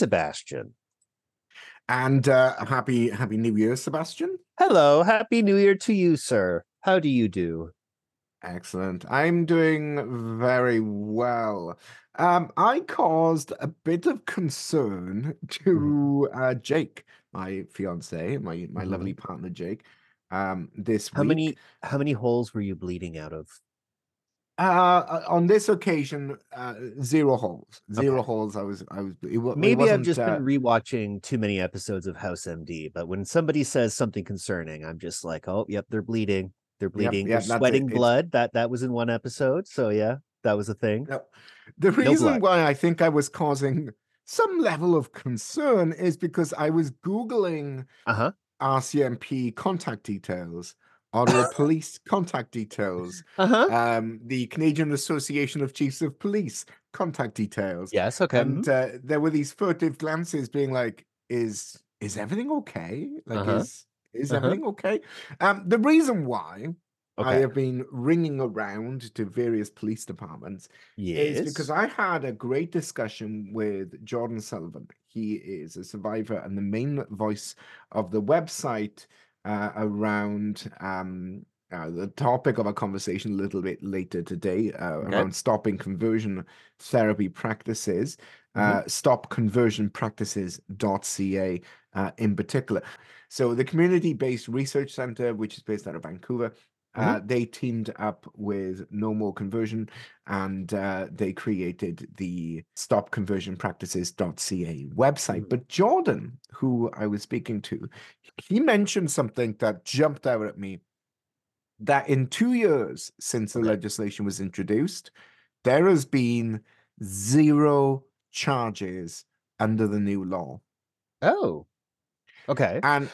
Sebastian. And uh, happy Happy New Year, Sebastian. Hello, Happy New Year to you, sir. How do you do? Excellent. I'm doing very well. Um, I caused a bit of concern to uh, Jake, my fiance, my my mhm. lovely partner Jake, um, this How week. many how many holes were you bleeding out of? Uh, uh, on this occasion, uh, zero holes. Zero Okay. holes. I was, I was. It, it Maybe I've just Uh, been rewatching too many episodes of House MD, but when somebody says something concerning, I'm just like, "Oh, yep, they're bleeding. They're yep, bleeding. They're yep. That's it. sweating It's blood." That that was in one episode. So yeah, that was a thing. no. The reason blood. why I think I was causing some level of concern is because I was googling Uh-huh. RCMP contact details, Ottawa Police contact details, Uh-huh. um, the Canadian Association of Chiefs of Police contact details, Yes, okay. and mhm. uh, there were these furtive glances, being like, "Is is everything okay? Like, Uh-huh. is is Uh-huh. everything okay?" Um, the reason why I have been ringing around to various police departments is because I had a great discussion with Jordan Sullivan. He is a survivor and the main voice of the website uh, around um, uh, the topic of our conversation a little bit later today uh, Okay. around stopping conversion therapy practices, Mhm. uh, stopconversionpractices.ca uh, in particular. So, the community based research center, which is based out of Vancouver, Mhm. uh, they teamed up with No More Conversion and uh, they created the stopconversionpractices.ca website. Mhm. But Jordan, who I was speaking to, he mentioned something that jumped out at me that in two years since the Okay. legislation was introduced, there has been zero charges under the new law. Oh, okay. and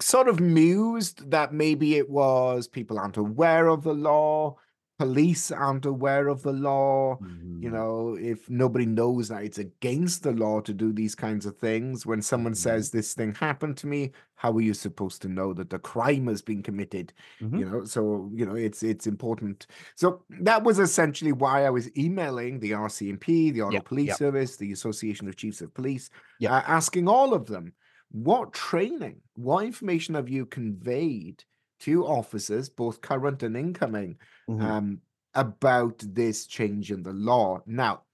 sort of mused that maybe it was people aren't aware of the law, police aren't aware of the law. You Mhm, know, if nobody knows that it's against the law to do these kinds of things, when someone mhm, says this thing happened to me, how are you supposed to know that the crime has been committed? mhm. You know, so you know it's it's important. So that was essentially why I was emailing the RCMP, the Ottawa Yep, Police yep, Service, the Association of Chiefs of Police, yep. uh, asking all of them what training, what information have you conveyed to officers, both current and incoming, Mhm. um, about this change in the law? Now,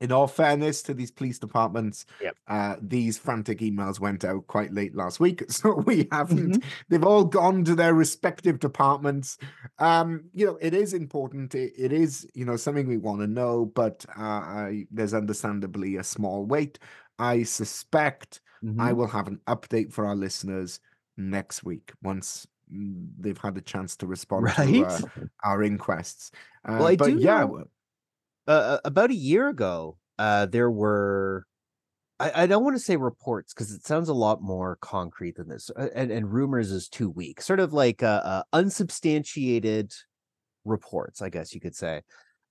in all fairness to these police departments, Yep. uh, these frantic emails went out quite late last week, so we haven't. Mhm. They've all gone to their respective departments. Um, you know, it is important. It, it is, you know, something we want to know, but uh, I, there's understandably a small wait. I suspect I Mhm. will have an update for our listeners next week once mm, they've had a chance to respond to uh, our inquests. Well, Uh, I but do yeah, know uh, about a year ago, uh, there were I, I don't want to say reports because it sounds a lot more concrete than this, uh, and and rumors is too weak. Sort of like uh, unsubstantiated reports, I guess you could say,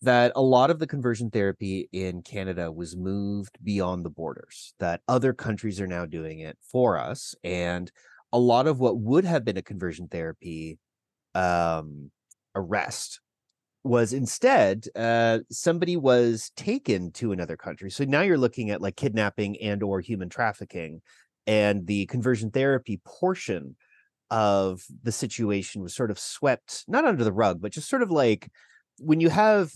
that a lot of the conversion therapy in Canada was moved beyond the borders. That other countries are now doing it for us, and a lot of what would have been a conversion therapy um, arrest was instead uh somebody was taken to another country so now you're looking at like kidnapping and or human trafficking and the conversion therapy portion of the situation was sort of swept not under the rug but just sort of like when you have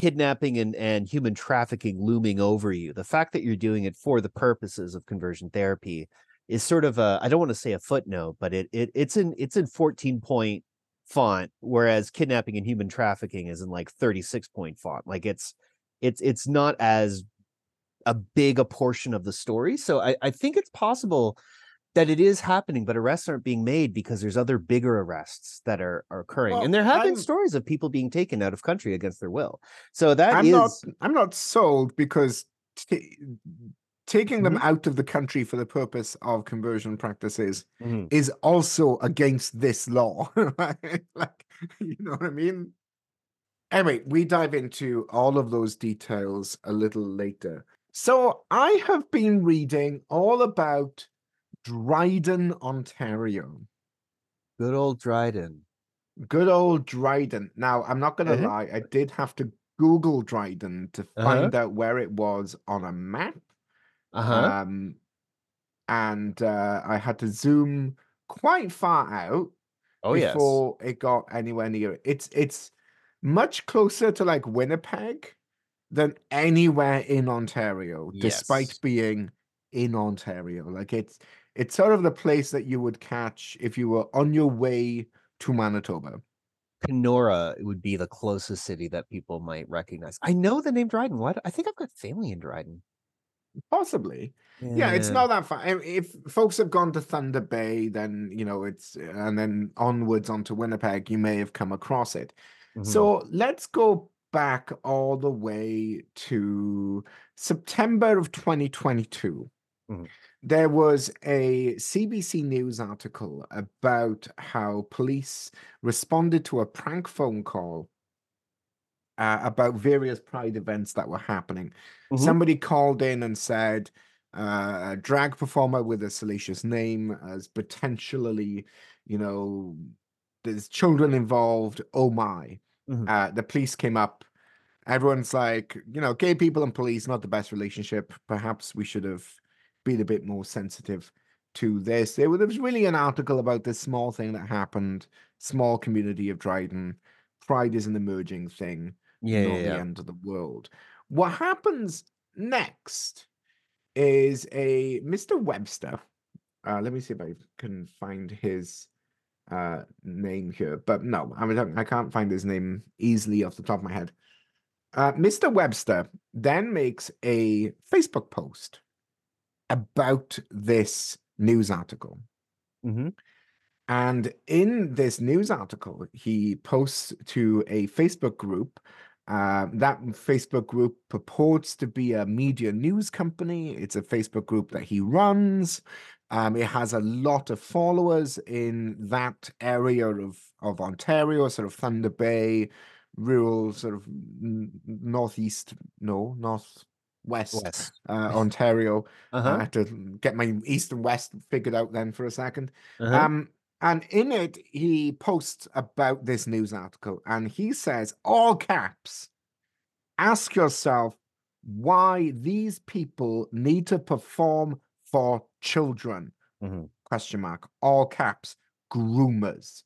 kidnapping and and human trafficking looming over you the fact that you're doing it for the purposes of conversion therapy is sort of a i don't want to say a footnote but it, it it's in it's in 14 point font whereas kidnapping and human trafficking is in like 36 point font. Like it's it's it's not as a big a portion of the story. So i i think it's possible that it is happening but arrests aren't being made because there's other bigger arrests that are, are occurring well, and there have been I'm stories of people being taken out of country against their will so that I'm not I'm not sold because t- taking them Mhm, out of the country for the purpose of conversion practices mhm. is also against this law. right? like, you know what I mean? Anyway, we dive into all of those details a little later. So I have been reading all about Dryden, Ontario. good old dryden Good old Dryden. Now, I'm not going to Uh-huh. lie, I did have to Google Dryden to Uh-huh. find out where it was on a map. Uh-huh. Um, and uh, I had to zoom quite far out oh yes. before it got anywhere near it. It's it's much closer to like Winnipeg than anywhere in Ontario, despite being in Ontario. Like it's it's sort of the place that you would catch if you were on your way to Manitoba. Kenora would be the closest city that people might recognize. I know the name Dryden. Why? do- I think I've got family in Dryden. Possibly. Yeah, it's not that far. If- folks have gone to Thunder Bay, then you know it's and then onwards onto Winnipeg, you may have come across it. Mhm. So let's go back all the way to September of 2022. Mhm. There was a CBC News article about how police responded to a prank phone call uh, about various pride events that were happening. Mhm. Somebody called in and said uh, a drag performer with a salacious name as potentially, you know, there's children involved. Oh my. Mhm. Uh, the police came up. Everyone's like, you know, gay people and police, not the best relationship. Perhaps we should have been a bit more sensitive to this. There was really an article about this small thing that happened, small community of Dryden. Pride is an emerging thing yeah, not yeah, the yeah. end of the world. What happens next is a Mr. Webster. Uh, let me see if I can find his uh, name here. But no, I mean, I can't find his name easily off the top of my head. Uh, Mr. Webster then makes a Facebook post about this news article. Mhm. And in this news article, he posts to a Facebook group. Uh, that Facebook group purports to be a media news company. It's a Facebook group that he runs. Um, it has a lot of followers in that area of, of Ontario, sort of Thunder Bay, rural, sort of northeast, no, northwest West. uh, Ontario. I Uh-huh. had to get my east and west figured out then for a 2nd uh-huh. Um, and in it, he posts about this news article and he says, all caps, ask yourself why these people need to perform for children. Mhm. Question mark. All caps, groomers.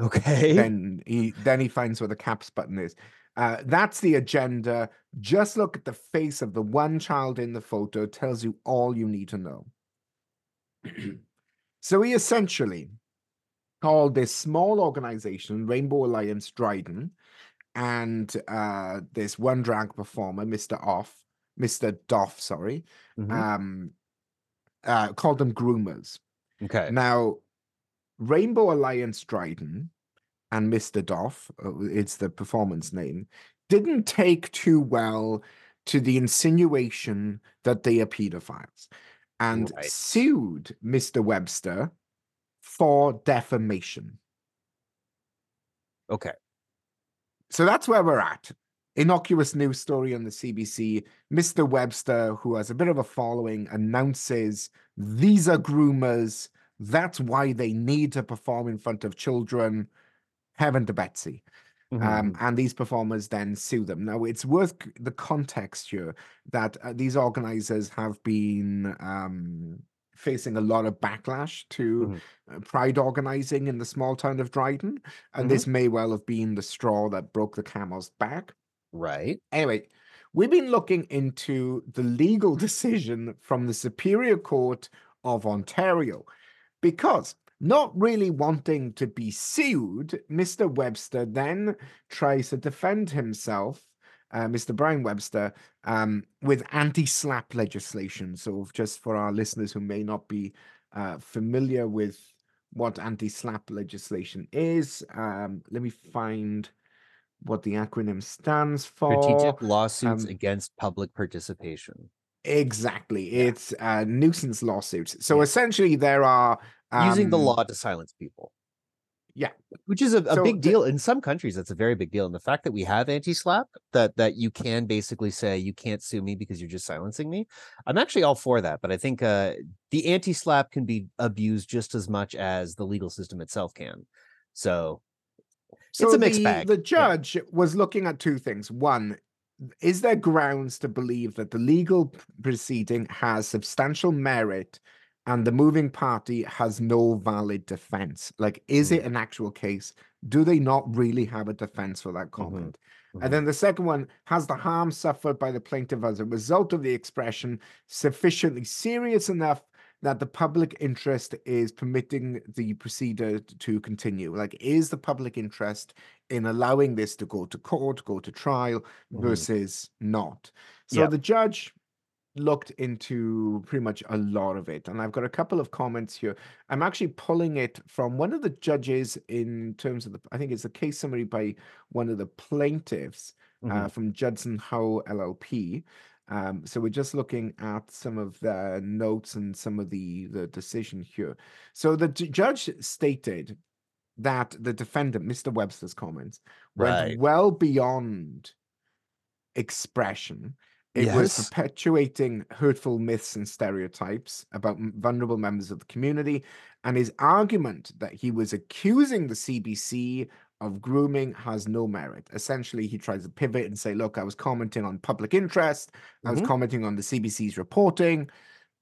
okay. Then he then he finds where the caps button is. Uh, that's the agenda. Just look at the face of the one child in the photo, it tells you all you need to know. so he essentially called this small organization, Rainbow Alliance Dryden, and uh, this one drag performer, Mr. Off, Mr. Doff, sorry, Mhm. um, uh, called them groomers. okay. Now, Rainbow Alliance Dryden and Mr. Doff, uh, it's the performance name, didn't take too well to the insinuation that they are pedophiles and Right. sued Mr. Webster for defamation. Okay. So that's where we're at. Innocuous news story on the CBC. Mr. Webster, who has a bit of a following, announces these are groomers. That's why they need to perform in front of children. Heaven to Betsy. Um, Mhm. and these performers then sue them. Now, it's worth the context here that uh, these organizers have been um, facing a lot of backlash to Mhm. uh, pride organizing in the small town of Dryden. And Mhm. this may well have been the straw that broke the camel's back. right. Anyway, we've been looking into the legal decision from the Superior Court of Ontario because not really wanting to be sued, Mr. Webster then tries to defend himself, uh, Mr. Brian Webster, um, with anti SLAPP legislation. So, just for our listeners who may not be uh, familiar with what anti SLAPP legislation is, um, let me find what the acronym stands for. Strategic lawsuits um, against public participation. Exactly. It's uh, nuisance lawsuits. So Yeah. essentially, there are Using the um, law to silence people. Yeah. Which is a, a So big the- deal. In some countries, that's a very big deal. And the fact that we have anti-SLAPP, that that you can basically say you can't sue me because you're just silencing me. I'm actually all for that, but I think uh, the anti-SLAPP can be abused just as much as the legal system itself can. So So a mixed the, bag. The Yeah. judge was looking at two things. One, is there grounds to believe that the legal proceeding has substantial merit and the moving party has no valid defense? Like, is Mhm. it an actual case? Do they not really have a defense for that comment? Mhm. And then the second one has the harm suffered by the plaintiff as a result of the expression sufficiently serious enough that the public interest is permitting the procedure to continue? Like, is the public interest in allowing this to go to court, go to trial, Mhm. versus not? So Yep. the judge looked into pretty much a lot of it. And I've got a couple of comments here. I'm actually pulling it from one of the judges in terms of the, I think it's a case summary by one of the plaintiffs uh, Mhm. from Judson Howie LLP. Um, so we're just looking at some of the notes and some of the the decision here. So the ju- judge stated that the defendant, Mr. Webster's comments, went Right. well beyond expression. It was perpetuating hurtful myths and stereotypes about vulnerable members of the community. And his argument that he was accusing the CBC of grooming has no merit. Essentially, he tries to pivot and say, look, I was commenting on public interest, I was Mhm. commenting on the CBC's reporting.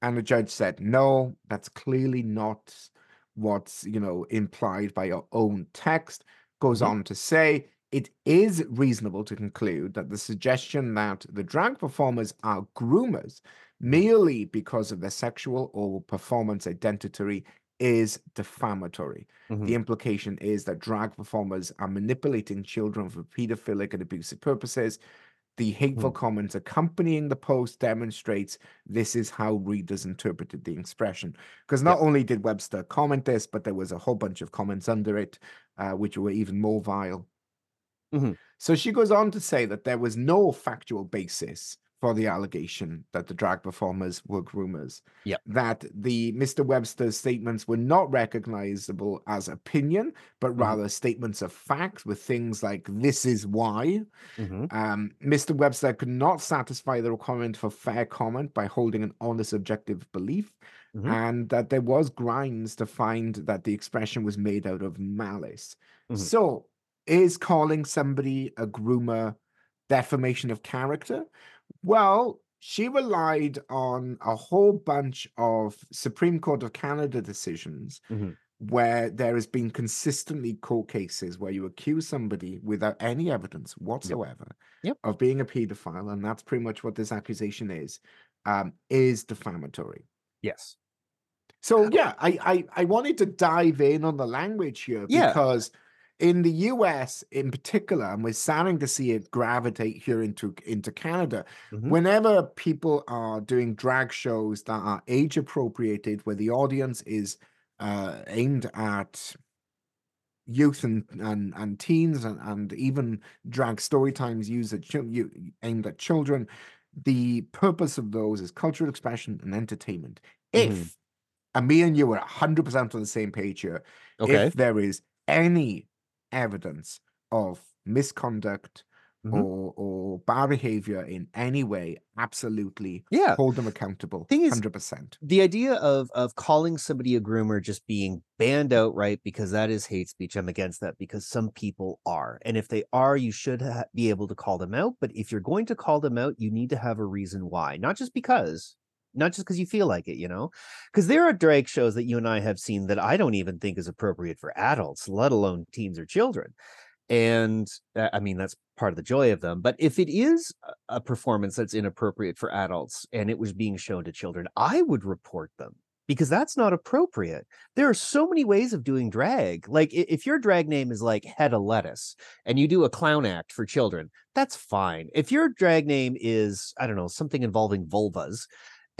And the judge said, no, that's clearly not what's, you know, implied by your own text. Goes Mhm. on to say, it is reasonable to conclude that the suggestion that the drag performers are groomers merely because of their sexual or performance identity is defamatory. Mhm. The implication is that drag performers are manipulating children for pedophilic and abusive purposes. The hateful comments accompanying the post demonstrates this is how readers interpreted the expression. Because not only did Webster comment this, but there was a whole bunch of comments under it, uh, which were even more vile. Mhm. So she goes on to say that there was no factual basis for the allegation that the drag performers were groomers. Yep. That the Mr. Webster's statements were not recognizable as opinion, but Mhm. rather statements of fact with things like this is why. Mhm. Um, Mr. Webster could not satisfy the requirement for fair comment by holding an honest objective belief, Mhm. and that there was grounds to find that the expression was made out of malice. Mhm. So, is calling somebody a groomer defamation of character? Well, she relied on a whole bunch of Supreme Court of Canada decisions Mhm. where there has been consistently court cases where you accuse somebody without any evidence whatsoever Yep. of being a pedophile, and that's pretty much what this accusation is, um, is defamatory. Yes. So yeah, I, I I wanted to dive in on the language here Yeah. because in the US in particular, and we're starting to see it gravitate here into into Canada. Mhm. Whenever people are doing drag shows that are age appropriated, where the audience is uh, aimed at youth and and, and teens and, and even drag story times used at you, aimed at children, the purpose of those is cultural expression and entertainment. Mhm. If and me and you are 100% on the same page here. Okay. If there is any evidence of misconduct Mhm. or or bad behavior in any way, absolutely Yeah. hold them accountable. Thing is- 100%. the idea of of calling somebody a groomer just being banned outright because that is hate speech i'm against that because some people are and if they are you should ha- be able to call them out but if you're going to call them out you need to have a reason why not just because not just because you feel like it you know? Because there are drag shows that you and i have seen that i don't even think is appropriate for adults let alone teens or children and uh, i mean that's part of the joy of them but if it is a- performance that's inappropriate for adults and it was being shown to children i would report them because that's not appropriate. There are so many ways of doing drag like if your drag name is like head of lettuce and you do a clown act for children that's fine. If your drag name is i don't know something involving vulvas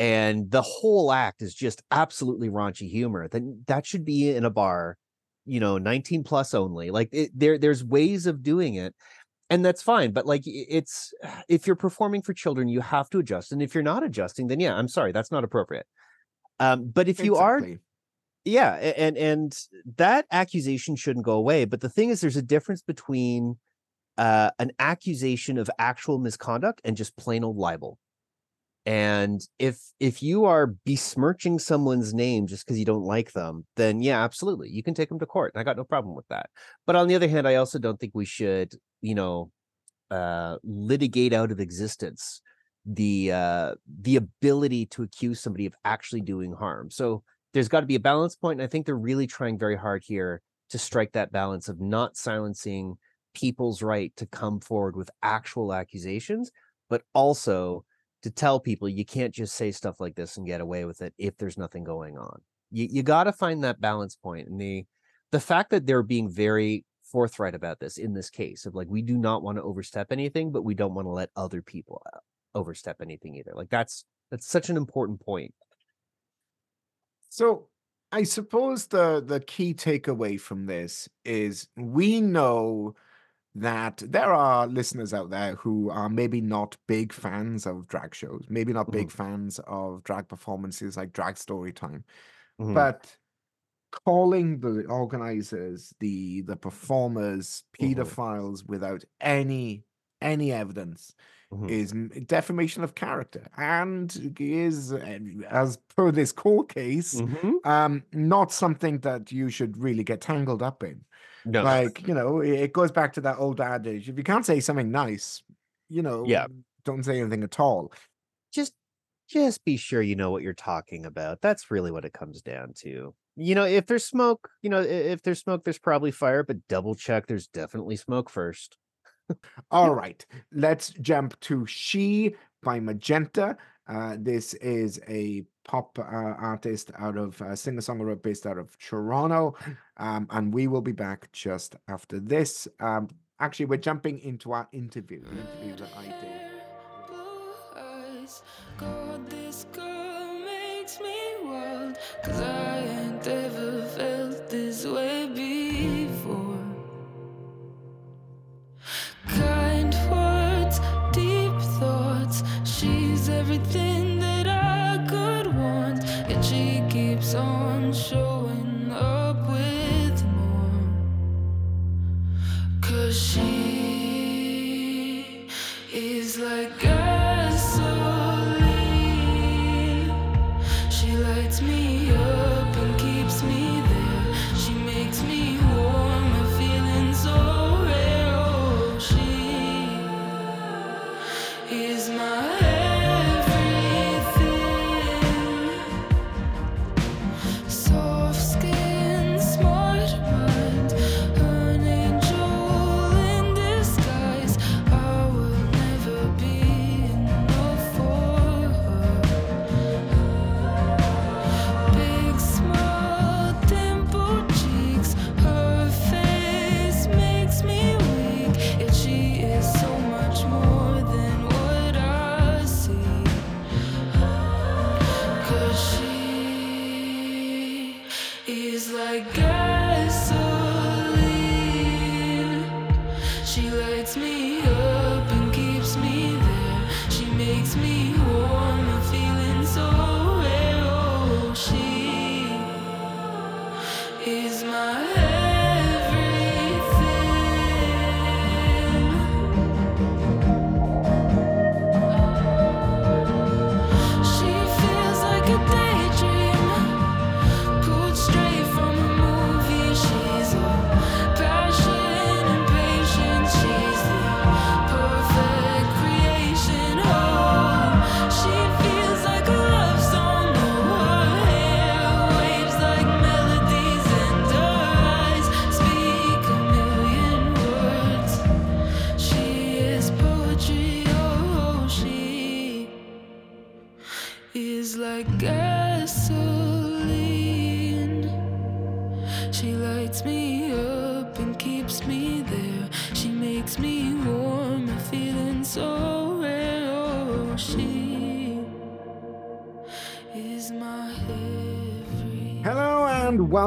and the whole act is just absolutely raunchy humor then that should be in a bar you know 19 plus only like it, there there's ways of doing it and that's fine but like it's if you're performing for children you have to adjust and if you're not adjusting then yeah i'm sorry that's not appropriate. Um but if you are yeah and and that accusation shouldn't go away but the thing is there's a difference between uh an accusation of actual misconduct and just plain old libel and if if you are besmirching someone's name just because you don't like them then yeah absolutely you can take them to court i got no problem with that but on the other hand i also don't think we should you know uh, litigate out of existence the uh, the ability to accuse somebody of actually doing harm. So there's got to be a balance point, and I think they're really trying very hard here to strike that balance of not silencing people's right to come forward with actual accusations, but also to tell people you can't just say stuff like this and get away with it if there's nothing going on. You you got to find that balance point, and the the fact that they're being very forthright about this in this case of like we do not want to overstep anything, but we don't want to let other people uh, overstep anything either. Like that's that's such an important point. So I suppose the the key takeaway from this is we know that there are listeners out there who are maybe not big fans of drag shows, maybe not big Mm-hmm. fans of drag performances like drag story time, Mhm. but calling the organizers, the the performers, Mhm. pedophiles without any any evidence Mhm. is defamation of character and is as per this court case um not something that you should really get tangled up in No. like you know it goes back to that old adage if you can't say something nice you know Yeah. don't say anything at all just just be sure you know what you're talking about. That's really what it comes down to. You know, if there's smoke, you know, if there's smoke, there's probably fire, but double check there's definitely smoke first. all right let's jump to she by magenta uh this is a pop uh, artist out of uh, singer-songwriter based out of toronto um and we will be back just after this um actually we're jumping into our interview an interview that i did God, this girl makes me wild. Cause I ain't ever felt this way before. Kind words, deep thoughts. She's everything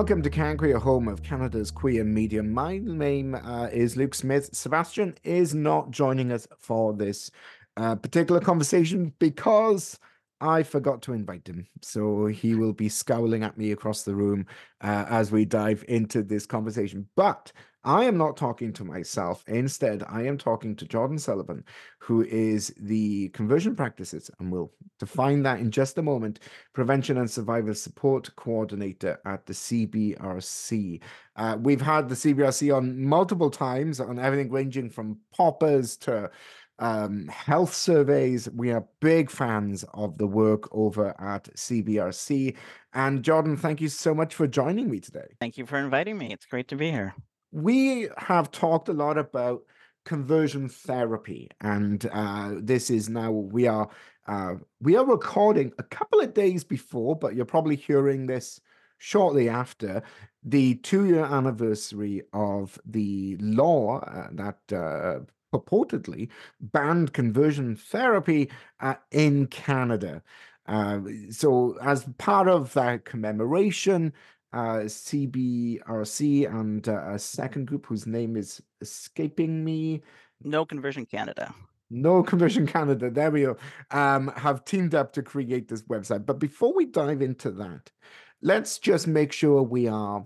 welcome to Canqueer, home of Canada's queer media. My name uh, is Luke Smith. Sebastian is not joining us for this uh, particular conversation because I forgot to invite him. So he will be scowling at me across the room uh, as we dive into this conversation. But I am not talking to myself. Instead, I am talking to Jordan Sullivan, who is the conversion practices, and we'll define that in just a moment, prevention and survival support coordinator at the CBRC. Uh, we've had the CBRC on multiple times on everything ranging from poppers to um, health surveys. We are big fans of the work over at CBRC. And Jordan, thank you so much for joining me today. Thank you for inviting me. It's great to be here. We have talked a lot about conversion therapy, and uh, this is now we are uh, we are recording a couple of days before, but you're probably hearing this shortly after the two-year anniversary of the law uh, that uh, purportedly banned conversion therapy uh, in Canada. Uh, so, as part of that commemoration, uh, CBRC and uh, a second group whose name is escaping me, No Conversion Canada. no Conversion Canada, there we go, um, have teamed up to create this website. But before we dive into that, let's just make sure we are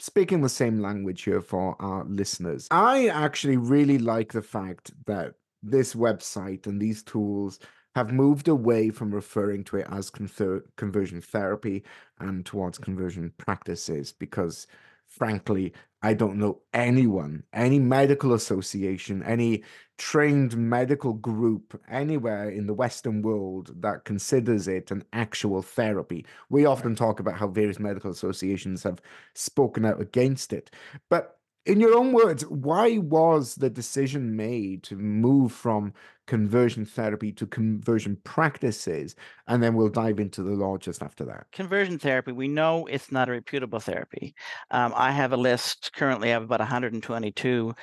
speaking the same language here for our listeners. I actually really like the fact that this website and these tools have moved away from referring to it as conver- conversion therapy and towards conversion practices because frankly i don't know anyone any medical association any trained medical group anywhere in the western world that considers it an actual therapy. We often talk about how various medical associations have spoken out against it but in your own words why was the decision made to move from conversion therapy to conversion practices and then we'll dive into the law just after that Conversion therapy, we know it's not a reputable therapy. Um, I have a list currently of about 122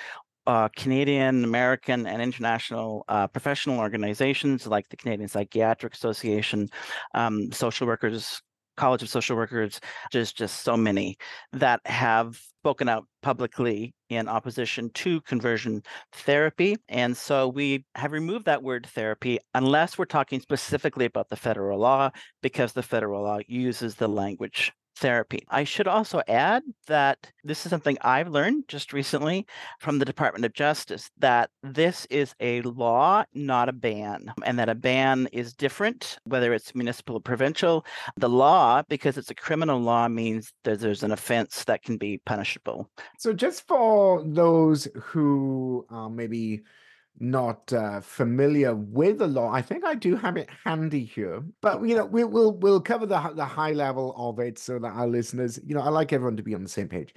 uh, Canadian, American, and international uh, professional organizations like the Canadian Psychiatric Association, um, social workers, College of Social Workers, just just so many that have spoken out publicly in opposition to conversion therapy. And so we have removed that word therapy unless we're talking specifically about the federal law, because the federal law uses the language therapy. I should also add that this is something I've learned just recently from the Department of Justice that this is a law, not a ban, and that a ban is different, whether it's municipal or provincial. The law, because it's a criminal law, means that there's an offense that can be punishable. So, just for those who are maybe not uh, familiar with the law, I think I do have it handy here. But you know, we, we'll we'll cover the the high level of it so that our listeners, you know, I like everyone to be on the same page.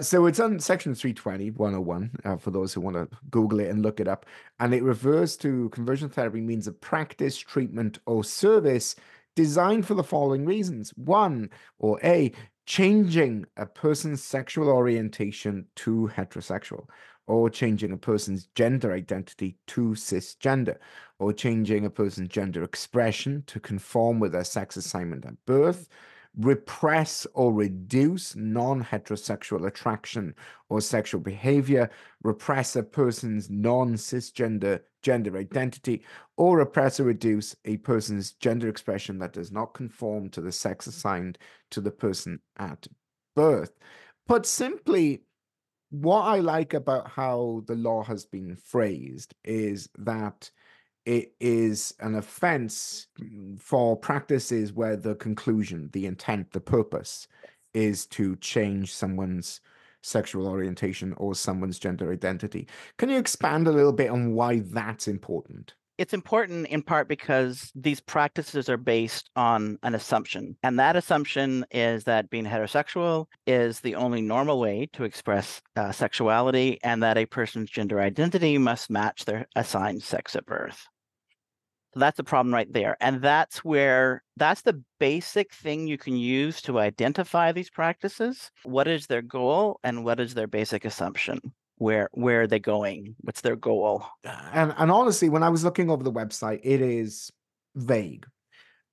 So it's on section 320, 101, uh, for those who want to Google it and look it up. And it refers to conversion therapy means a practice, treatment, or service designed for the following reasons. One, or A, changing a person's sexual orientation to heterosexual, or changing a person's gender identity to cisgender, or changing a person's gender expression to conform with their sex assignment at birth, repress or reduce non heterosexual attraction or sexual behavior, repress a person's non cisgender gender identity, or repress or reduce a person's gender expression that does not conform to the sex assigned to the person at birth. Put simply, what I like about how the law has been phrased is that it is an offense for practices where the conclusion, the intent, the purpose is to change someone's sexual orientation or someone's gender identity. Can you expand a little bit on why that's important? It's important in part because these practices are based on an assumption. And that assumption is that being heterosexual is the only normal way to express uh, sexuality and that a person's gender identity must match their assigned sex at birth. So that's a problem right there. And that's where that's the basic thing you can use to identify these practices. What is their goal and what is their basic assumption? Where where are they going? What's their goal? Uh, and and honestly, when I was looking over the website, it is vague.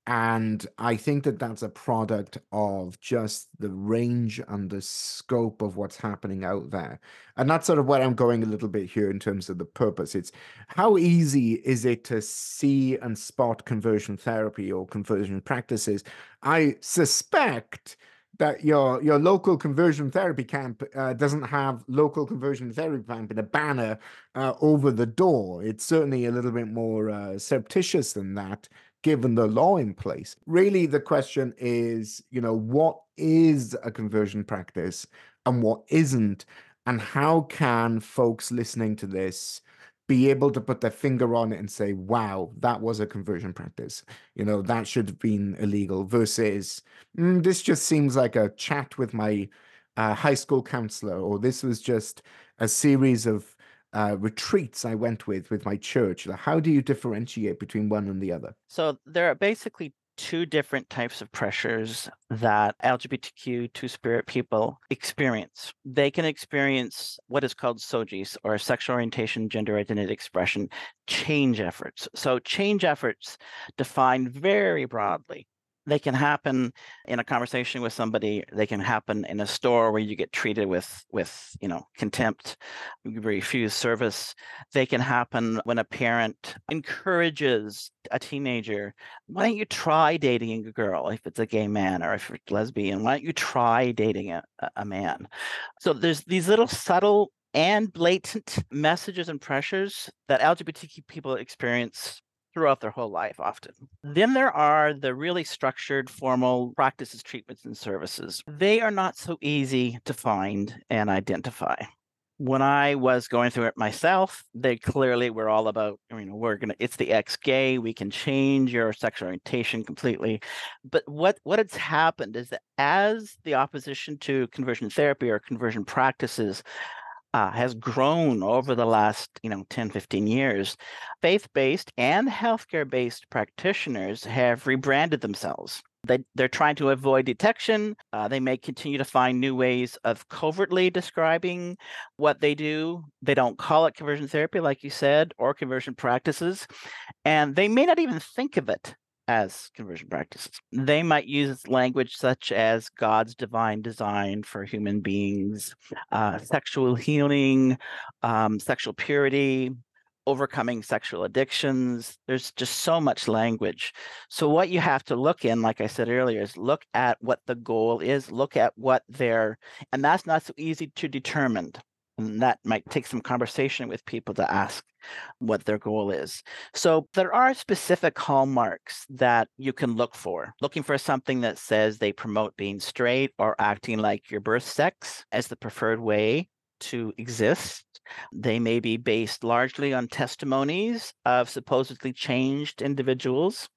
And I think that that's a product of just the range and the scope of what's happening out there. And that's sort of where I'm going a little bit here in terms of the purpose. It's how easy is it to see and spot conversion therapy or conversion practices? I suspect that your your local conversion therapy camp uh, doesn't have local conversion therapy camp in a banner uh, over the door. It's certainly a little bit more uh, surreptitious than that, given the law in place. Really, the question is, you know, what is a conversion practice and what isn't, and how can folks listening to this be able to put their finger on it and say, wow, that was a conversion practice. You know, that should have been illegal versus "Mm, this just seems like a chat with my uh, high school counselor, or this was just a series of uh, retreats I went with with my church. How do you differentiate between one and the other? So there are basically two different types of pressures that LGBTQ two spirit people experience. They can experience what is called SOGIECE or sexual orientation, gender identity expression change efforts. So change efforts defined very broadly. They can happen in a conversation with somebody. They can happen in a store where you get treated with, with you know, contempt, you refuse service. They can happen when a parent encourages a teenager, why don't you try dating a girl if it's a gay man or if it's lesbian? Why don't you try dating a- a man? So there's these little subtle and blatant messages and pressures that LGBTQ people experience throughout their whole life often. Then there are the really structured formal practices, treatments, and services. They are not so easy to find and identify when I was going through it myself, they clearly were all about, you know, we're gonna, it's the ex gay, we can change your sexual orientation completely. But what what has happened is that as the opposition to conversion therapy or conversion practices uh, has grown over the last, you know, 10, 15 years, faith-based and healthcare-based practitioners have rebranded themselves. They, they're trying to avoid detection. Uh, they may continue to find new ways of covertly describing what they do. They don't call it conversion therapy, like you said, or conversion practices. And they may not even think of it as conversion practices. They might use language such as God's divine design for human beings, uh, sexual healing, um, sexual purity, overcoming sexual addictions. There's just so much language. So, what you have to look in, like I said earlier, is look at what the goal is, look at what they're, and that's not so easy to determine. And that might take some conversation with people to ask what their goal is. So there are specific hallmarks that you can look for. Looking for something that says they promote being straight or acting like your birth sex as the preferred way to exist. They may be based largely on testimonies of supposedly changed individuals.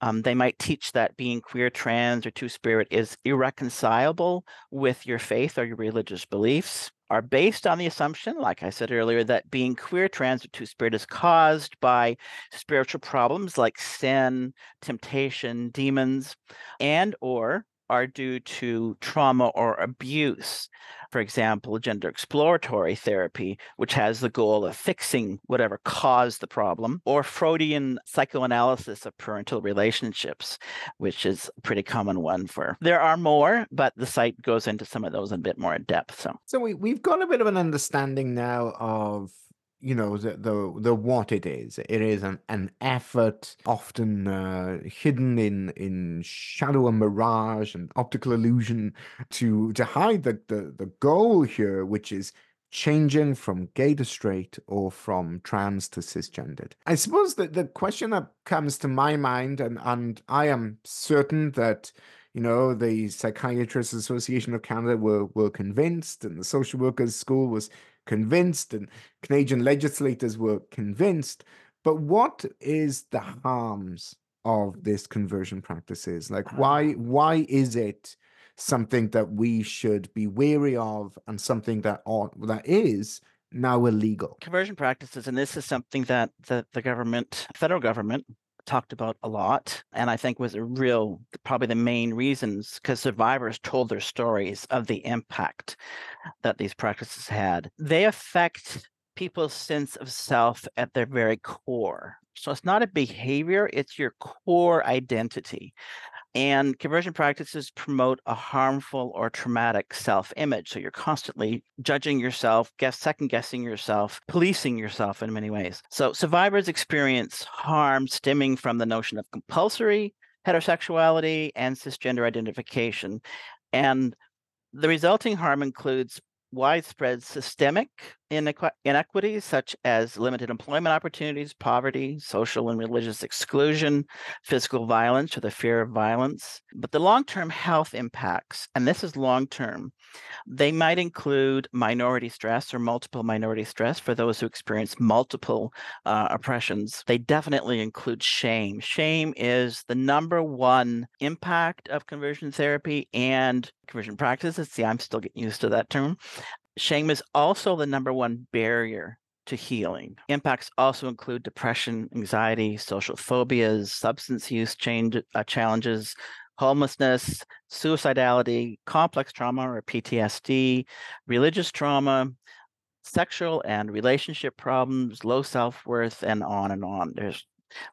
Um, they might teach that being queer, trans, or two spirit is irreconcilable with your faith or your religious beliefs, are based on the assumption, like I said earlier, that being queer, trans, or two spirit is caused by spiritual problems like sin, temptation, demons, and or are due to trauma or abuse. For example, gender exploratory therapy, which has the goal of fixing whatever caused the problem, or Freudian psychoanalysis of parental relationships, which is a pretty common one for. There are more, but the site goes into some of those in a bit more in depth. So So we we've got a bit of an understanding now of you know the the, the what it is. It is an, an effort, often uh, hidden in in shadow and mirage and optical illusion, to to hide the, the the goal here, which is changing from gay to straight or from trans to cisgendered. I suppose that the question that comes to my mind, and and I am certain that you know, the Psychiatrists Association of Canada were, were convinced, and the Social Workers School was convinced, and Canadian legislators were convinced. But what is the harms of this conversion practices? Like, ah. why why is it something that we should be wary of, and something that ought that is now illegal? conversion practices, and this is something that the, the government, federal government, talked about a lot and i think was a real probably the main reasons because survivors told their stories of the impact that these practices had they affect people's sense of self at their very core So it's not a behavior, it's your core identity. And conversion practices promote a harmful or traumatic self image. So you're constantly judging yourself, guess, second guessing yourself, policing yourself in many ways. So survivors experience harm stemming from the notion of compulsory heterosexuality and cisgender identification. And the resulting harm includes widespread systemic inequities such as limited employment opportunities, poverty, social and religious exclusion, physical violence or the fear of violence. But the long term health impacts, and this is long term, they might include minority stress or multiple minority stress for those who experience multiple uh, oppressions. They definitely include shame. Shame is the number one impact of conversion therapy and conversion practices. See, I'm still getting used to that term. Shame is also the number one barrier to healing. Impacts also include depression, anxiety, social phobias, substance use change, uh, challenges, homelessness, suicidality, complex trauma or PTSD, religious trauma, sexual and relationship problems, low self-worth, and on and on. There's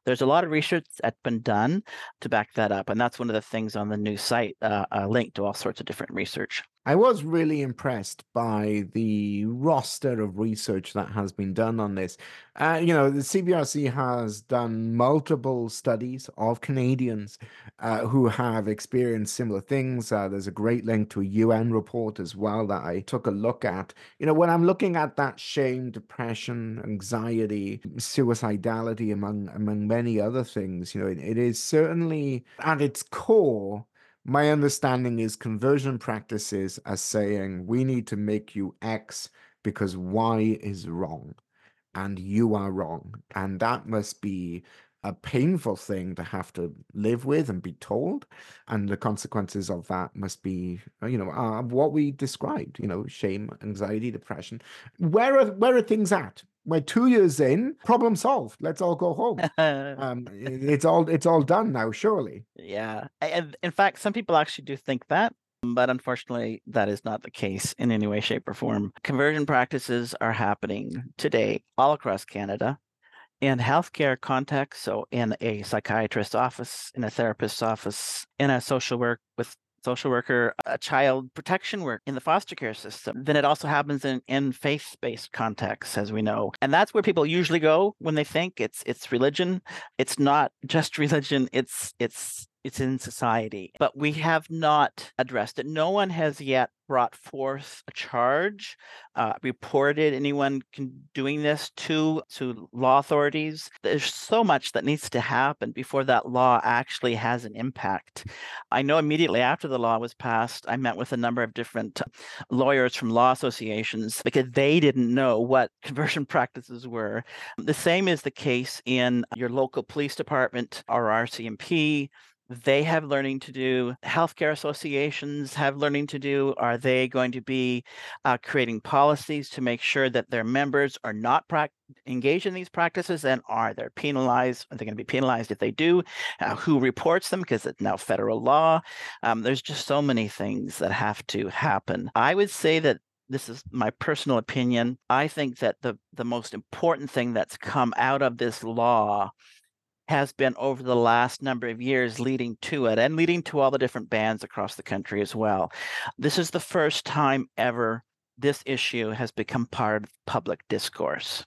there's a lot of research that's been done to back that up, and that's one of the things on the new site, uh, uh, linked to all sorts of different research. I was really impressed by the roster of research that has been done on this. Uh, you know, the CBRC has done multiple studies of Canadians uh, who have experienced similar things. Uh, there's a great link to a UN report as well that I took a look at. You know, when I'm looking at that shame, depression, anxiety, suicidality, among among many other things, you know, it, it is certainly at its core my understanding is conversion practices are saying we need to make you X because Y is wrong and you are wrong. And that must be a painful thing to have to live with and be told. And the consequences of that must be, uh, you know, uh, what we described, you know, shame, anxiety, depression. Where are where are things at? We're two years in, problem solved. Let's all go home. Um, it's all it's all done now, surely. Yeah. And in fact, some people actually do think that, but unfortunately, that is not the case in any way, shape, or form. Conversion practices are happening today all across Canada in healthcare context. So, in a psychiatrist's office, in a therapist's office, in a social work with social worker, a child protection work in the foster care system. Then it also happens in, in faith-based contexts, as we know. And that's where people usually go when they think it's it's religion. It's not just religion, it's it's it's in society. But we have not addressed it. No one has yet brought forth a charge, uh, reported anyone doing this to to law authorities. There's so much that needs to happen before that law actually has an impact. I know immediately after the law was passed, I met with a number of different lawyers from law associations because they didn't know what conversion practices were. The same is the case in your local police department or RCMP they have learning to do healthcare associations have learning to do are they going to be uh, creating policies to make sure that their members are not prac- engaged in these practices and are they penalized are they going to be penalized if they do? Uh, who reports them because it's now federal law. Um, there's just so many things that have to happen. I would say that this is my personal opinion. I think that the the most important thing that's come out of this law has been over the last number of years leading to it and leading to all the different bans across the country as well. This is the first time ever this issue has become part of public discourse.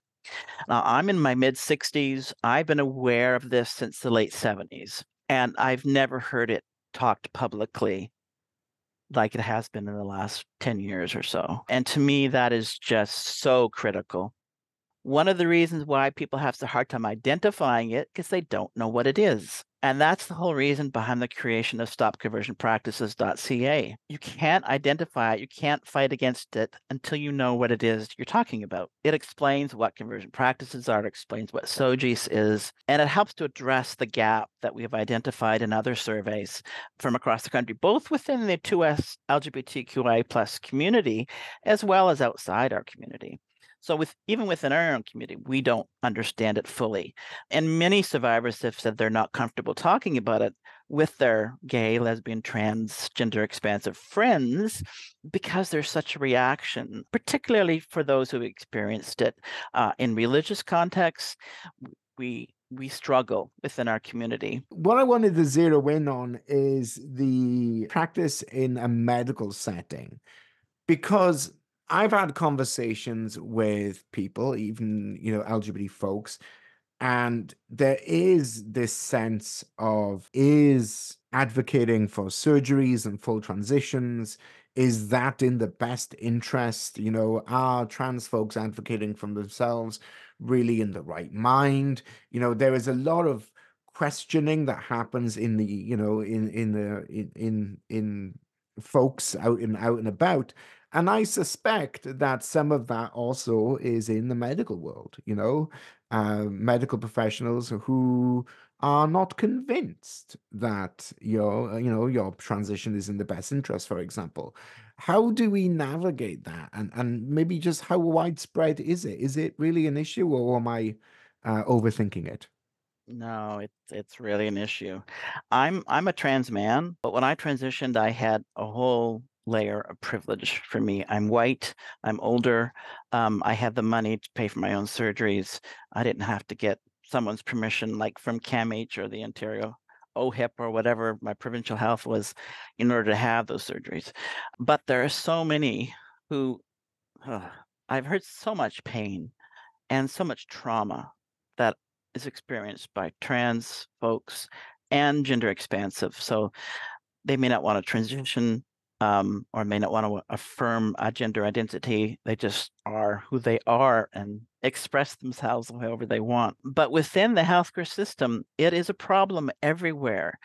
Now, I'm in my mid 60s. I've been aware of this since the late 70s, and I've never heard it talked publicly like it has been in the last 10 years or so. And to me, that is just so critical one of the reasons why people have a hard time identifying it because they don't know what it is. And that's the whole reason behind the creation of stopconversionpractices.ca. You can't identify it, you can't fight against it until you know what it is you're talking about. It explains what conversion practices are, it explains what SOGIECE is, and it helps to address the gap that we have identified in other surveys from across the country, both within the 2S LGBTQI plus community as well as outside our community. So with even within our own community, we don't understand it fully. And many survivors have said they're not comfortable talking about it with their gay, lesbian, transgender, expansive friends because there's such a reaction, particularly for those who experienced it uh, in religious contexts. We we struggle within our community. What I wanted to zero in on is the practice in a medical setting, because I've had conversations with people, even you know LGBT folks, and there is this sense of is advocating for surgeries and full transitions is that in the best interest? You know are trans folks advocating for themselves really in the right mind? You know there is a lot of questioning that happens in the you know in in the in in, in folks out and out and about and i suspect that some of that also is in the medical world you know uh, medical professionals who are not convinced that your you know your transition is in the best interest for example. How do we navigate that? And and maybe just how widespread is it? Is it really an issue or am i uh, overthinking it? No, it's it's really an issue. I'm I'm a trans man, but when I transitioned, I had a whole layer of privilege for me. I'm white, I'm older, um, I had the money to pay for my own surgeries. I didn't have to get someone's permission, like from CAMH or the Ontario OHIP or whatever my provincial health was, in order to have those surgeries. But there are so many who uh, I've heard so much pain and so much trauma that is experienced by trans folks and gender expansive. So they may not want to transition um, or may not want to affirm a gender identity. They just are who they are and express themselves however they want. But within the healthcare system, it is a problem everywhere.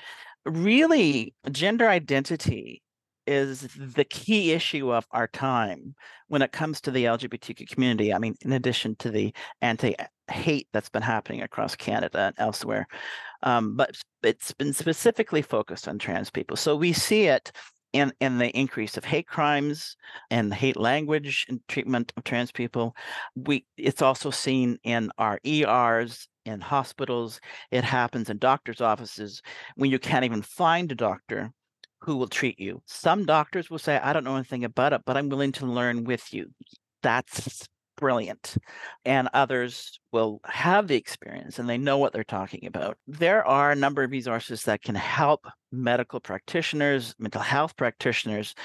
Really, gender identity is the key issue of our time when it comes to the LGBTQ community. I mean, in addition to the anti hate that's been happening across Canada and elsewhere, um, but it's been specifically focused on trans people. So we see it in, in the increase of hate crimes and hate language and treatment of trans people. We it's also seen in our ERs in hospitals. It happens in doctors' offices when you can't even find a doctor who will treat you. Some doctors will say, I don't know anything about it, but I'm willing to learn with you. That's brilliant. And others will have the experience and they know what they're talking about. There are a number of resources that can help medical practitioners, mental health practitioners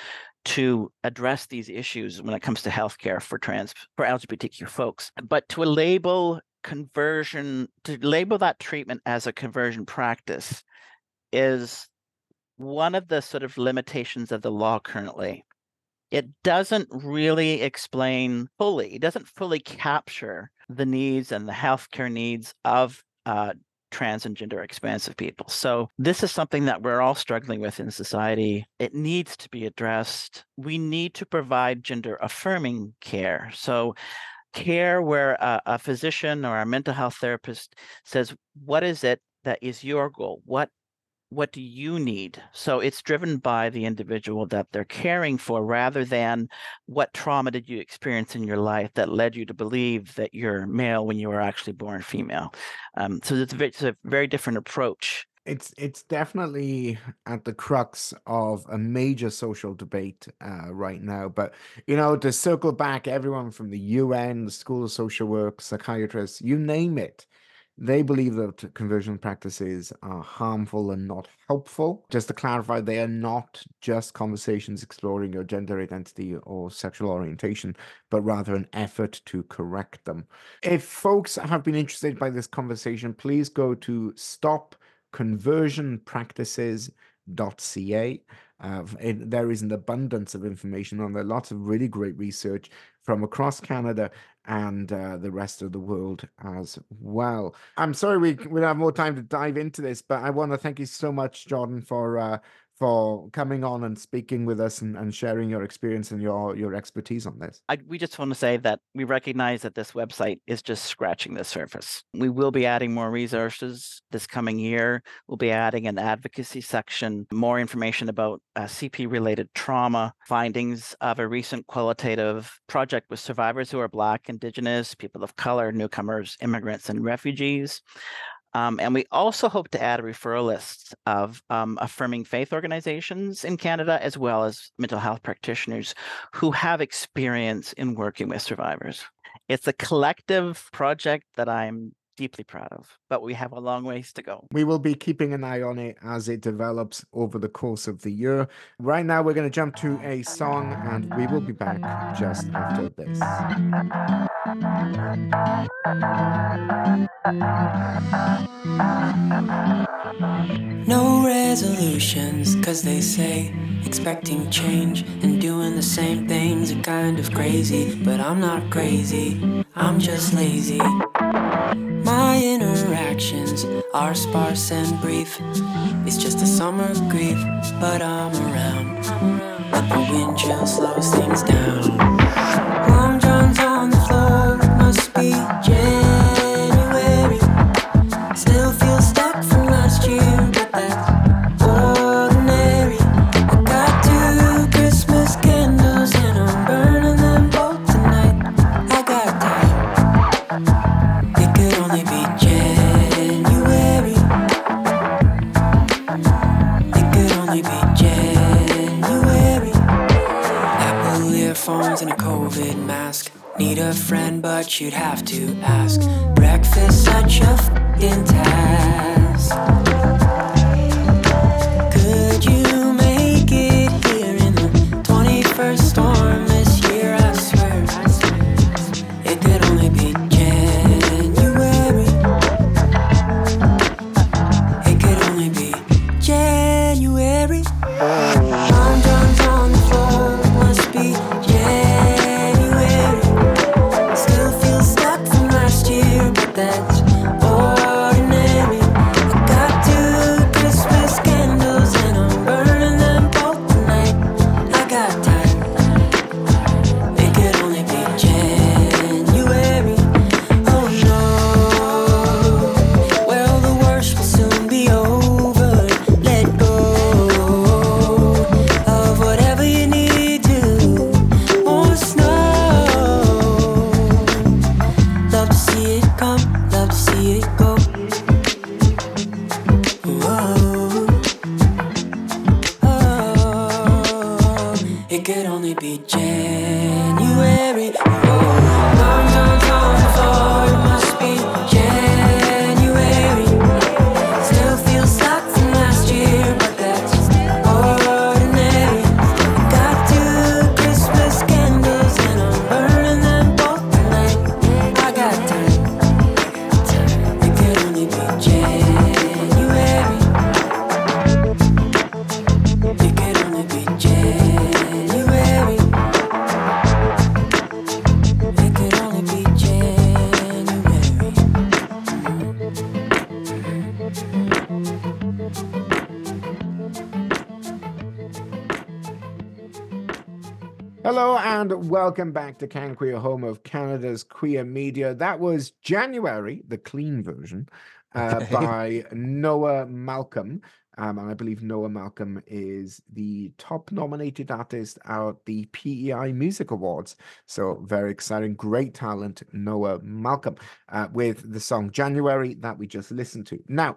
to address these issues when it comes to healthcare for trans for LGBTQ folks. But to label conversion to label that treatment as a conversion practice is one of the sort of limitations of the law currently. It doesn't really explain fully, it doesn't fully capture the needs and the healthcare needs of uh, trans and gender expansive people. So, this is something that we're all struggling with in society. It needs to be addressed. We need to provide gender affirming care. So, care where a, a physician or a mental health therapist says, What is it that is your goal? What what do you need? So it's driven by the individual that they're caring for rather than what trauma did you experience in your life that led you to believe that you're male when you were actually born female. Um, so it's a, very, it's a very different approach. it's it's definitely at the crux of a major social debate uh, right now. But you know, to circle back, everyone from the UN, the School of Social Work, psychiatrists, you name it, they believe that conversion practices are harmful and not helpful. Just to clarify, they are not just conversations exploring your gender identity or sexual orientation, but rather an effort to correct them. If folks have been interested by this conversation, please go to stopconversionpractices.ca. Uh, it, there is an abundance of information on there, lots of really great research from across Canada and uh, the rest of the world as well. I'm sorry we we don't have more time to dive into this, but I want to thank you so much, Jordan, for uh, for coming on and speaking with us and, and sharing your experience and your your expertise on this. I, we just want to say that we recognize that this website is just scratching the surface. We will be adding more resources this coming year. We'll be adding an advocacy section, more information about uh, CP related trauma, findings of a recent qualitative project with survivors who are Black, Indigenous, people of color, newcomers, immigrants, and refugees. Um, and we also hope to add a referral list of um, affirming faith organizations in Canada, as well as mental health practitioners who have experience in working with survivors. It's a collective project that I'm deeply proud of. But we have a long ways to go. We will be keeping an eye on it as it develops over the course of the year. Right now, we're going to jump to a song and we will be back just after this. No resolutions, cause they say expecting change and doing the same things are kind of crazy. But I'm not crazy, I'm just lazy. My interactions are sparse and brief. It's just a summer grief, but I'm around. But the wind chill slows things down. Long johns on the floor, must be January. You'd have to ask. Breakfast, such a fucking task. Hello and welcome back to Canqueer, home of Canada's queer media. That was January, the clean version, uh, by Noah Malcolm. Um, and I believe Noah Malcolm is the top nominated artist at the PEI Music Awards. So very exciting, great talent, Noah Malcolm, uh, with the song January that we just listened to. Now,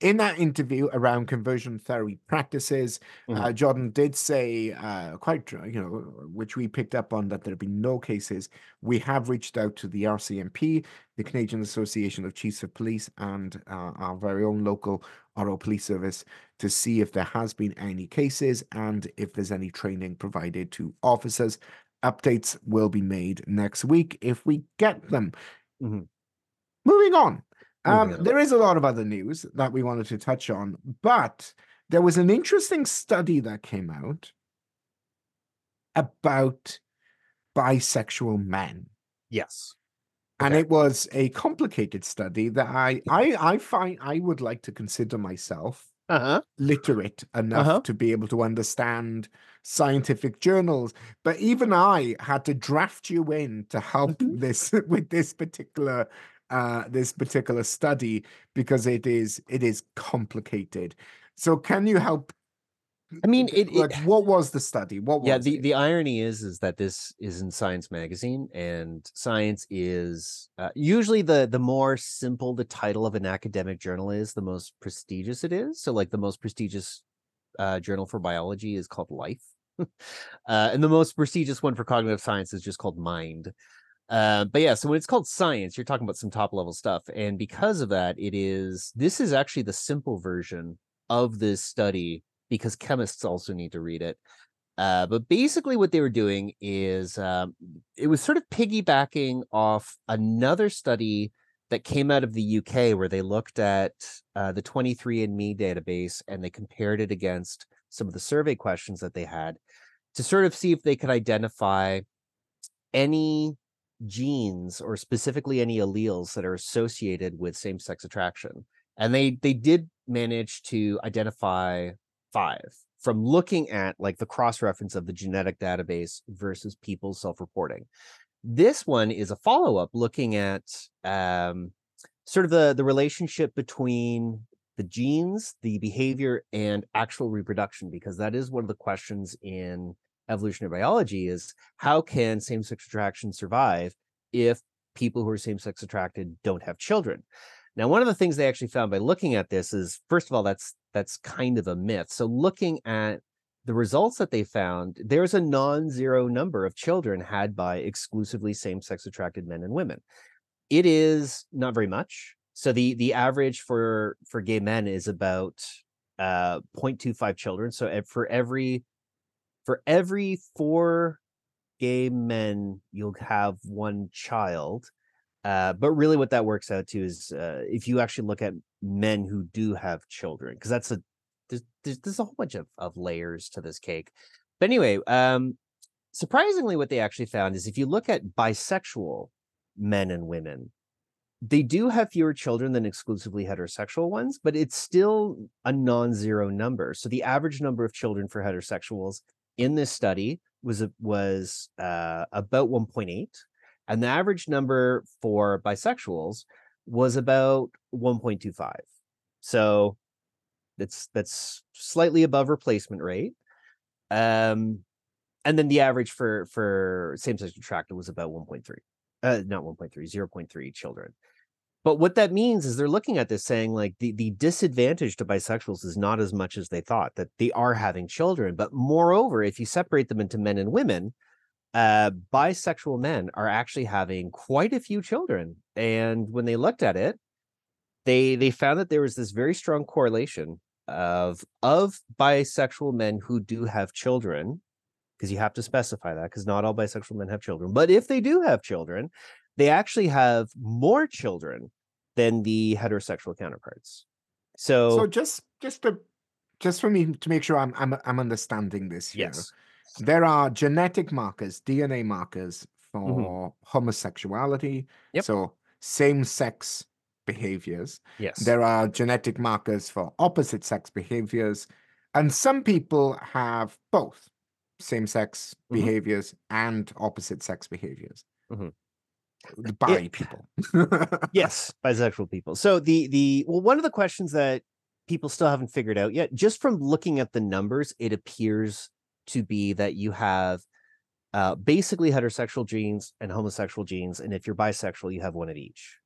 in that interview around conversion therapy practices, uh, Jordan did say, uh, quite, you know, which we picked up on, that there have been no cases. We have reached out to the RCMP, the Canadian Association of Chiefs of Police, and uh, our very own local Oro Police Service to see if there has been any cases and if there's any training provided to officers. Updates will be made next week if we get them. Mhm. Moving on. Moving Um, there is a lot of other news that we wanted to touch on, but there was an interesting study that came out about bisexual men. Yes. And it was a complicated study that I, I I find I would like to consider myself Uh huh. literate enough Uh-huh. to be able to understand scientific journals. But even I had to draft you in to help Mhm. this with this particular uh this particular study because it is it is complicated. So can you help I mean, it- it- like what was the study? What yeah was the it? the irony is is that this is in science magazine and science is uh, usually the the more simple the title of an academic journal is the most prestigious it is so like the most prestigious uh, journal for biology is called life uh, and the most prestigious one for cognitive science is just called mind Uh, but yeah, so when it's called science, you're talking about some top level stuff, and because of that, it is this is actually the simple version of this study because chemists also need to read it. Uh, but basically, what they were doing is um, it was sort of piggybacking off another study that came out of the UK where they looked at uh, the 23andMe database and they compared it against some of the survey questions that they had to sort of see if they could identify any genes or specifically any alleles that are associated with same-sex attraction. And they they did manage to identify five from looking at like the cross reference of the genetic database versus people's self-reporting. This one is a follow-up looking at um, sort of the the relationship between the genes, the behavior, and actual reproduction, because that is one of the questions in evolutionary biology is how can same-sex attraction survive if people who are same-sex attracted don't have children? Now, one of the things they actually found by looking at this is, first of all, that's that's kind of a myth. So looking at the results that they found, there's a non-zero number of children had by exclusively same-sex attracted men and women. It is not very much. So the the average for for gay men is about uh 0.25 children. So for every for every four gay men, you'll have one child. Uh, but really, what that works out to is uh, if you actually look at men who do have children, because that's a there's, there's there's a whole bunch of, of layers to this cake. But anyway, um, surprisingly, what they actually found is if you look at bisexual men and women, they do have fewer children than exclusively heterosexual ones, but it's still a non-zero number. So the average number of children for heterosexuals in this study was was uh, about 1.8, and the average number for bisexuals was about 1.25. So that's that's slightly above replacement rate. Um, and then the average for for same-sex attracted was about 1.3. Uh, not 1.3, 0.3 children. But what that means is they're looking at this saying like the, the disadvantage to bisexuals is not as much as they thought, that they are having children. But moreover, if you separate them into men and women, uh, bisexual men are actually having quite a few children. And when they looked at it, they they found that there was this very strong correlation of of bisexual men who do have children, because you have to specify that because not all bisexual men have children. But if they do have children, they actually have more children than the heterosexual counterparts. So, So just just to just for me to make sure I'm I'm I'm understanding this here. yes, There are genetic markers, DNA markers for homosexuality. Mm-hmm. Yep. So same sex behaviors. yes, There are genetic markers for opposite sex behaviors. And some people have both same sex Mhm. behaviors and opposite sex behaviors. Mhm. Bi It- people. yes, bisexual people. So the the well, one of the questions that people still haven't figured out yet, just from looking at the numbers, it appears to be that you have uh, basically heterosexual genes and homosexual genes, and if you're bisexual, you have one of each.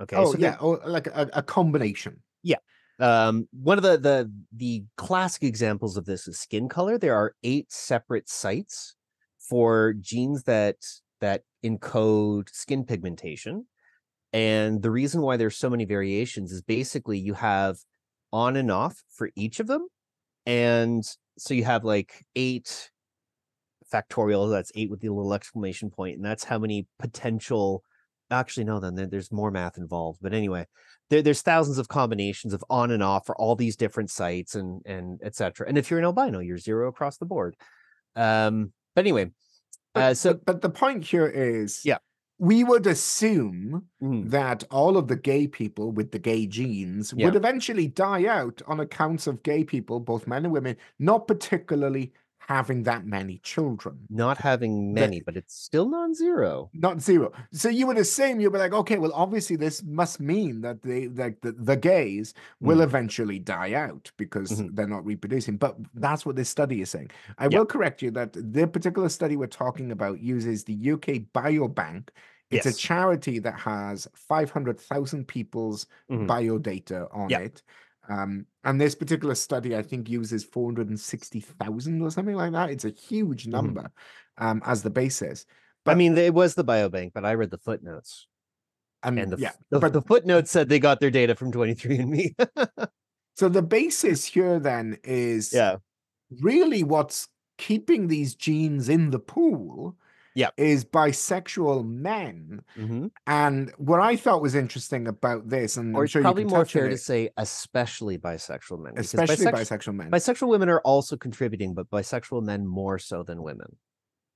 Okay. oh, so yeah. Oh, like a, a combination. Yeah. Um one of the the the classic examples of this is skin color there are eight separate sites for genes that that encode skin pigmentation and the reason why there's so many variations is basically you have on and off for each of them and so you have like eight factorial that's eight with the little exclamation point and that's how many potential actually no then there's more math involved but anyway there, there's thousands of combinations of on and off for all these different sites and and etc and if you're an albino you're zero across the board. Um but anyway But, uh so but, but the point here is Yeah. we would assume mm, that all of the gay people with the gay genes Yeah. would eventually die out on accounts of gay people, both men and women, not particularly having that many children. not having many but it's still non-zero Not zero. So you would assume you'd be like, okay, well, obviously this must mean that they like the, the gays will Mm. eventually die out because Mhm. they're not reproducing. But that's what this study is saying. I Yeah. will correct you that the particular study we're talking about uses the UK Biobank. It's Yes. a charity that has 500,000 people's Mhm. biodata on Yeah. it. Um, and this particular study, I think, uses 460,000 or something like that. It's a huge Mm-hmm. number um, as the basis. But, I mean, it was the biobank, but I read the footnotes, and, and the, yeah, the, but the footnotes said they got their data from 23andMe. so the basis here then is yeah, really what's keeping these genes in the pool Yep. is bisexual men. hmm And what I thought was interesting about this, and or I'm sure probably more fair to say, especially bisexual men, especially bisex- bisexual men. bisexual women are also contributing, but bisexual men more so than women.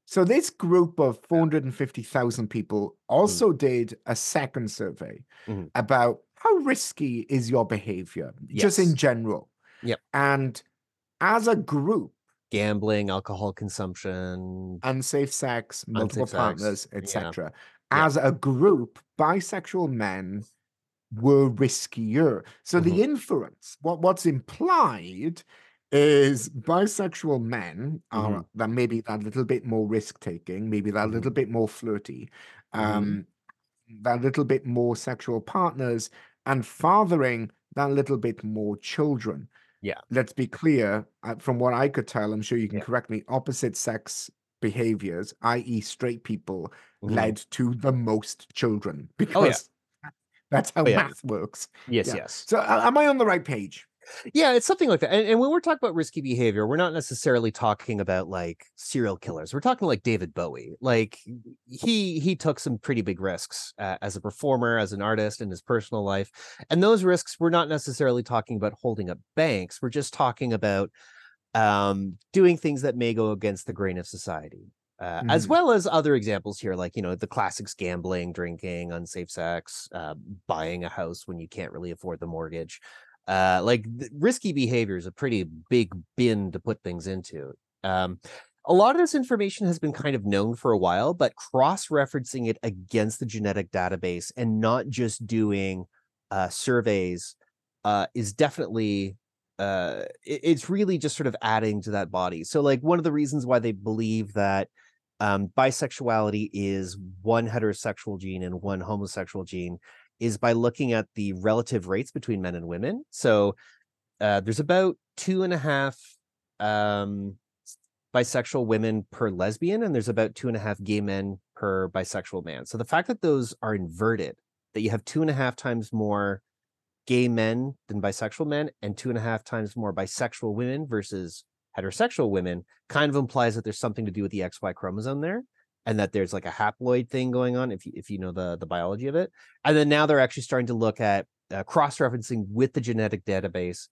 So this group of 450,000 people Mm. also did a second survey Mhm. about how risky is your behavior, just in general. Yep. And as a group, Gambling, alcohol consumption. unsafe sex, multiple sex, partners, yeah. etc. Yeah. As a group, bisexual men were riskier. So Mhm. the inference, what what's implied is bisexual men are Mhm. that maybe that little bit more risk taking, maybe that Mhm. little bit more flirty, Mhm. um, that little bit more sexual partners, and fathering that little bit more children. Yeah. Let's be clear. From what I could tell, I'm sure you can Yeah. correct me. Opposite sex behaviors, i.e., straight people, Mhm. led to the most children because Oh, yeah. that's how Oh, yeah. math works. Yes, yes. So, am I on the right page? Yeah, it's something like that. And, and when we're talking about risky behavior, we're not necessarily talking about like serial killers. We're talking like David Bowie. Like he he took some pretty big risks uh, as a performer, as an artist in his personal life. And those risks we're not necessarily talking about holding up banks. We're just talking about um doing things that may go against the grain of society. Uh, as Mhm. well as other examples here, like you know the classics: gambling, drinking, unsafe sex, uh, buying a house when you can't really afford the mortgage uh like risky behavior is a pretty big bin to put things into. Um a lot of this information has been kind of known for a while but cross-referencing it against the genetic database and not just doing uh surveys uh is definitely uh it- it's really just sort of adding to that body. So like one of the reasons why they believe that um bisexuality is one heterosexual gene and one homosexual gene is by looking at the relative rates between men and women. So uh, there's about two and a half um, bisexual women per lesbian, and there's about two and a half gay men per bisexual man. So the fact that those are inverted, that you have two and a half times more gay men than bisexual men, and two and a half times more bisexual women versus heterosexual women, kind of implies that there's something to do with the XY chromosome there and that there's like a haploid thing going on if you, if you know the the biology of it and then now they're actually starting to look at uh, cross-referencing with the genetic database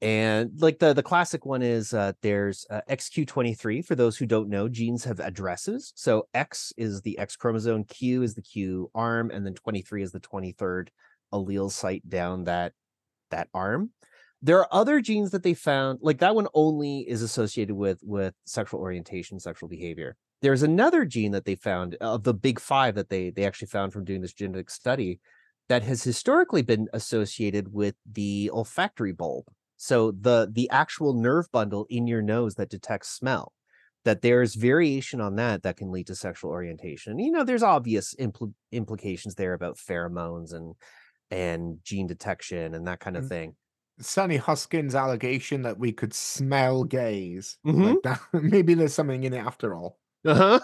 and like the the classic one is uh, there's uh, xq23 for those who don't know genes have addresses so x is the x chromosome q is the q arm and then 23 is the 23rd allele site down that that arm. There are other genes that they found like that one only is associated with with sexual orientation sexual behavior there's another gene that they found of the big five that they they actually found from doing this genetic study that has historically been associated with the olfactory bulb so the the actual nerve bundle in your nose that detects smell that there's variation on that that can lead to sexual orientation you know there's obvious impl- implications there about pheromones and and gene detection and that kind of thing Sonny Hoskins' allegation that we could smell gays. Mhm. Like that. Maybe there's something in it after all. Uh-huh.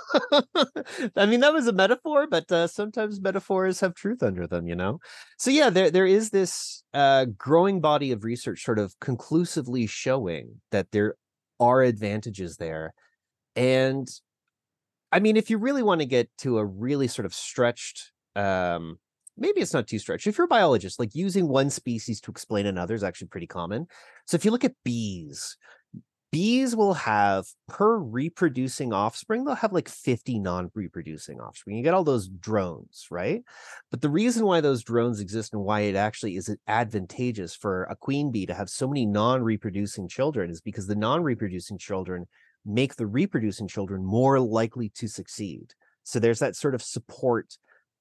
I mean, that was a metaphor, but uh, sometimes metaphors have truth under them, you know. So yeah, there there is this uh, growing body of research, sort of conclusively showing that there are advantages there, and I mean, if you really want to get to a really sort of stretched, um, maybe it's not too stretched. If you're a biologist, like using one species to explain another is actually pretty common. So if you look at bees, bees will have per reproducing offspring they'll have like 50 non-reproducing offspring. You get all those drones right? But the reason why those drones exist and why it actually is advantageous for a queen bee to have so many non-reproducing children is because the non-reproducing children make the reproducing children more likely to succeed. So there's that sort of support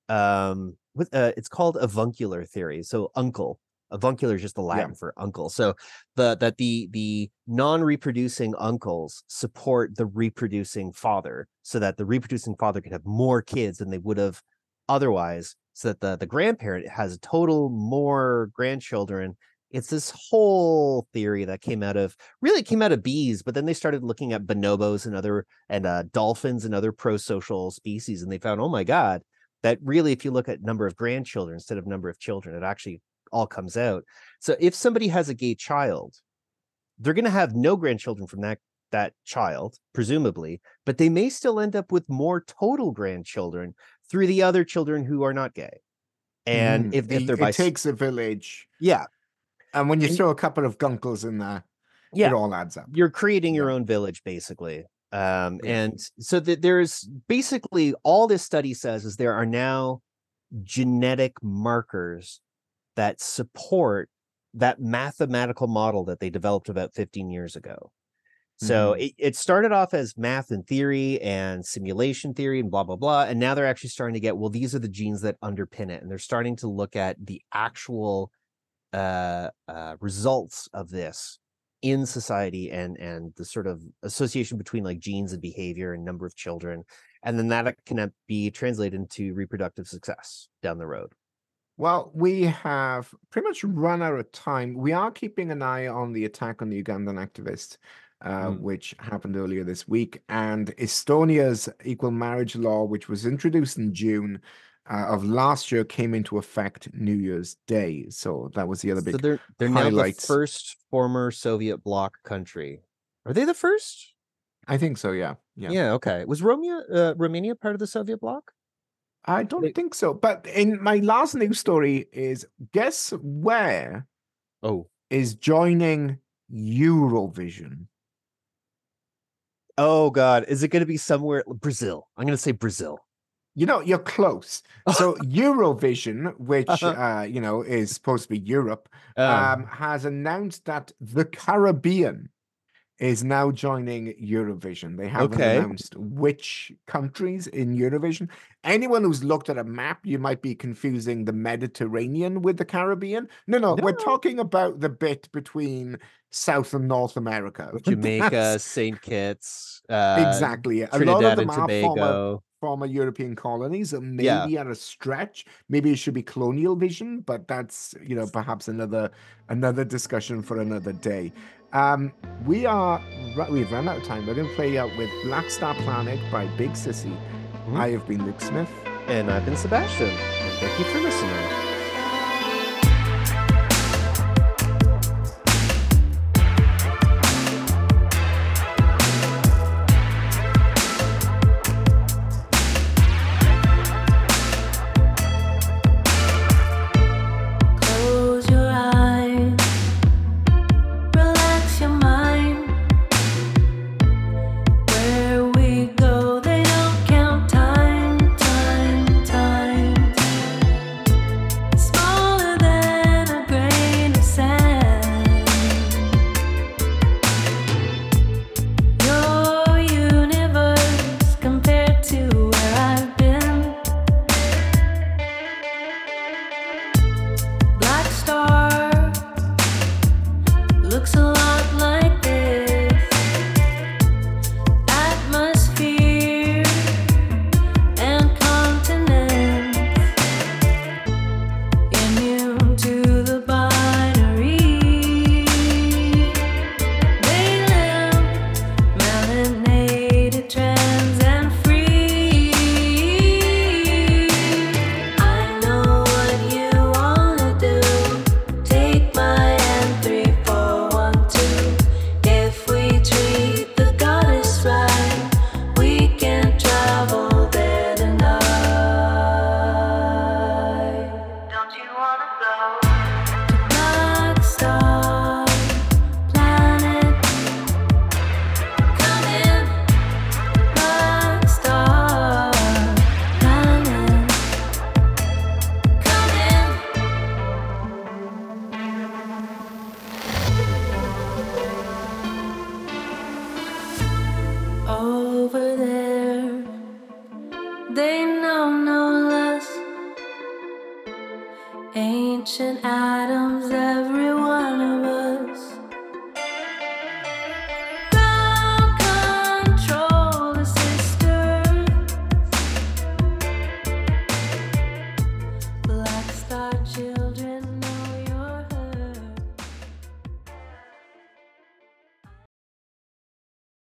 um with uh, it's called avuncular theory. So uncle avuncular is just the latin for uncle. So the that the the non-reproducing uncles support the reproducing father so that the reproducing father can have more kids than they would have otherwise so that the the grandparent has a total more grandchildren. It's this whole theory that came out of really it came out of bees, but then they started looking at bonobos and other and uh, dolphins and other pro-social species, and they found, oh my god, that really, if you look at number of grandchildren instead of number of children, it actually all comes out. So if somebody has a gay child, they're going to have no grandchildren from that that child, presumably, but they may still end up with more total grandchildren through the other children who are not gay. And Mm, if, if they're it by takes a village, yeah, and when you And- throw a couple of gunkles in there, yeah, it all adds up. you're creating your Yeah. own village basically um Yeah. and so that there's basically all this study says is there are now genetic markers that support that mathematical model that they developed about 15 years ago so Mhm. it, it started off as math and theory and simulation theory and blah blah blah and now they're actually starting to get well these are the genes that underpin it and they're starting to look at the actual uh, uh results of this in society and and the sort of association between like genes and behavior and number of children and then that can uh, be translated into reproductive success down the road Well, we have pretty much run out of time. We are keeping an eye on the attack on the Ugandan activist, uh, Mm. which happened earlier this week, and Estonia's equal marriage law, which was introduced in June uh, of last year, came into effect New Year's Day. So that was the other so big. they're they're now the highlights. first former soviet bloc country are they the first I think so. Yeah. yeah, Yeah. okay was romania uh, romania part of the soviet bloc I don't They- think so. But in my last news story is guess where oh is joining Eurovision? oh god is it going to be somewhere brazil i'm going to say brazil You know, you're close. So Eurovision, which Uh-huh. uh, you know is supposed to be Europe, um, um, has announced that the Caribbean is now joining Eurovision. They haven't Okay. announced which countries in Eurovision. Anyone who's looked at a map, you might be confusing the Mediterranean with the Caribbean. No, no, we're talking about the bit between South and North America. jamaica saint kitts uh exactly. A lot of them and are former former European colonies, and Yeah. maybe at a stretch, maybe it should be colonial vision, but that's you know perhaps another another discussion for another day. Um, we are we've run out of time. We're going to play out with Black Starr Planet by Big Sissy. Mhm. I have been Luke Smith. and i've been sebastian and thank you for listening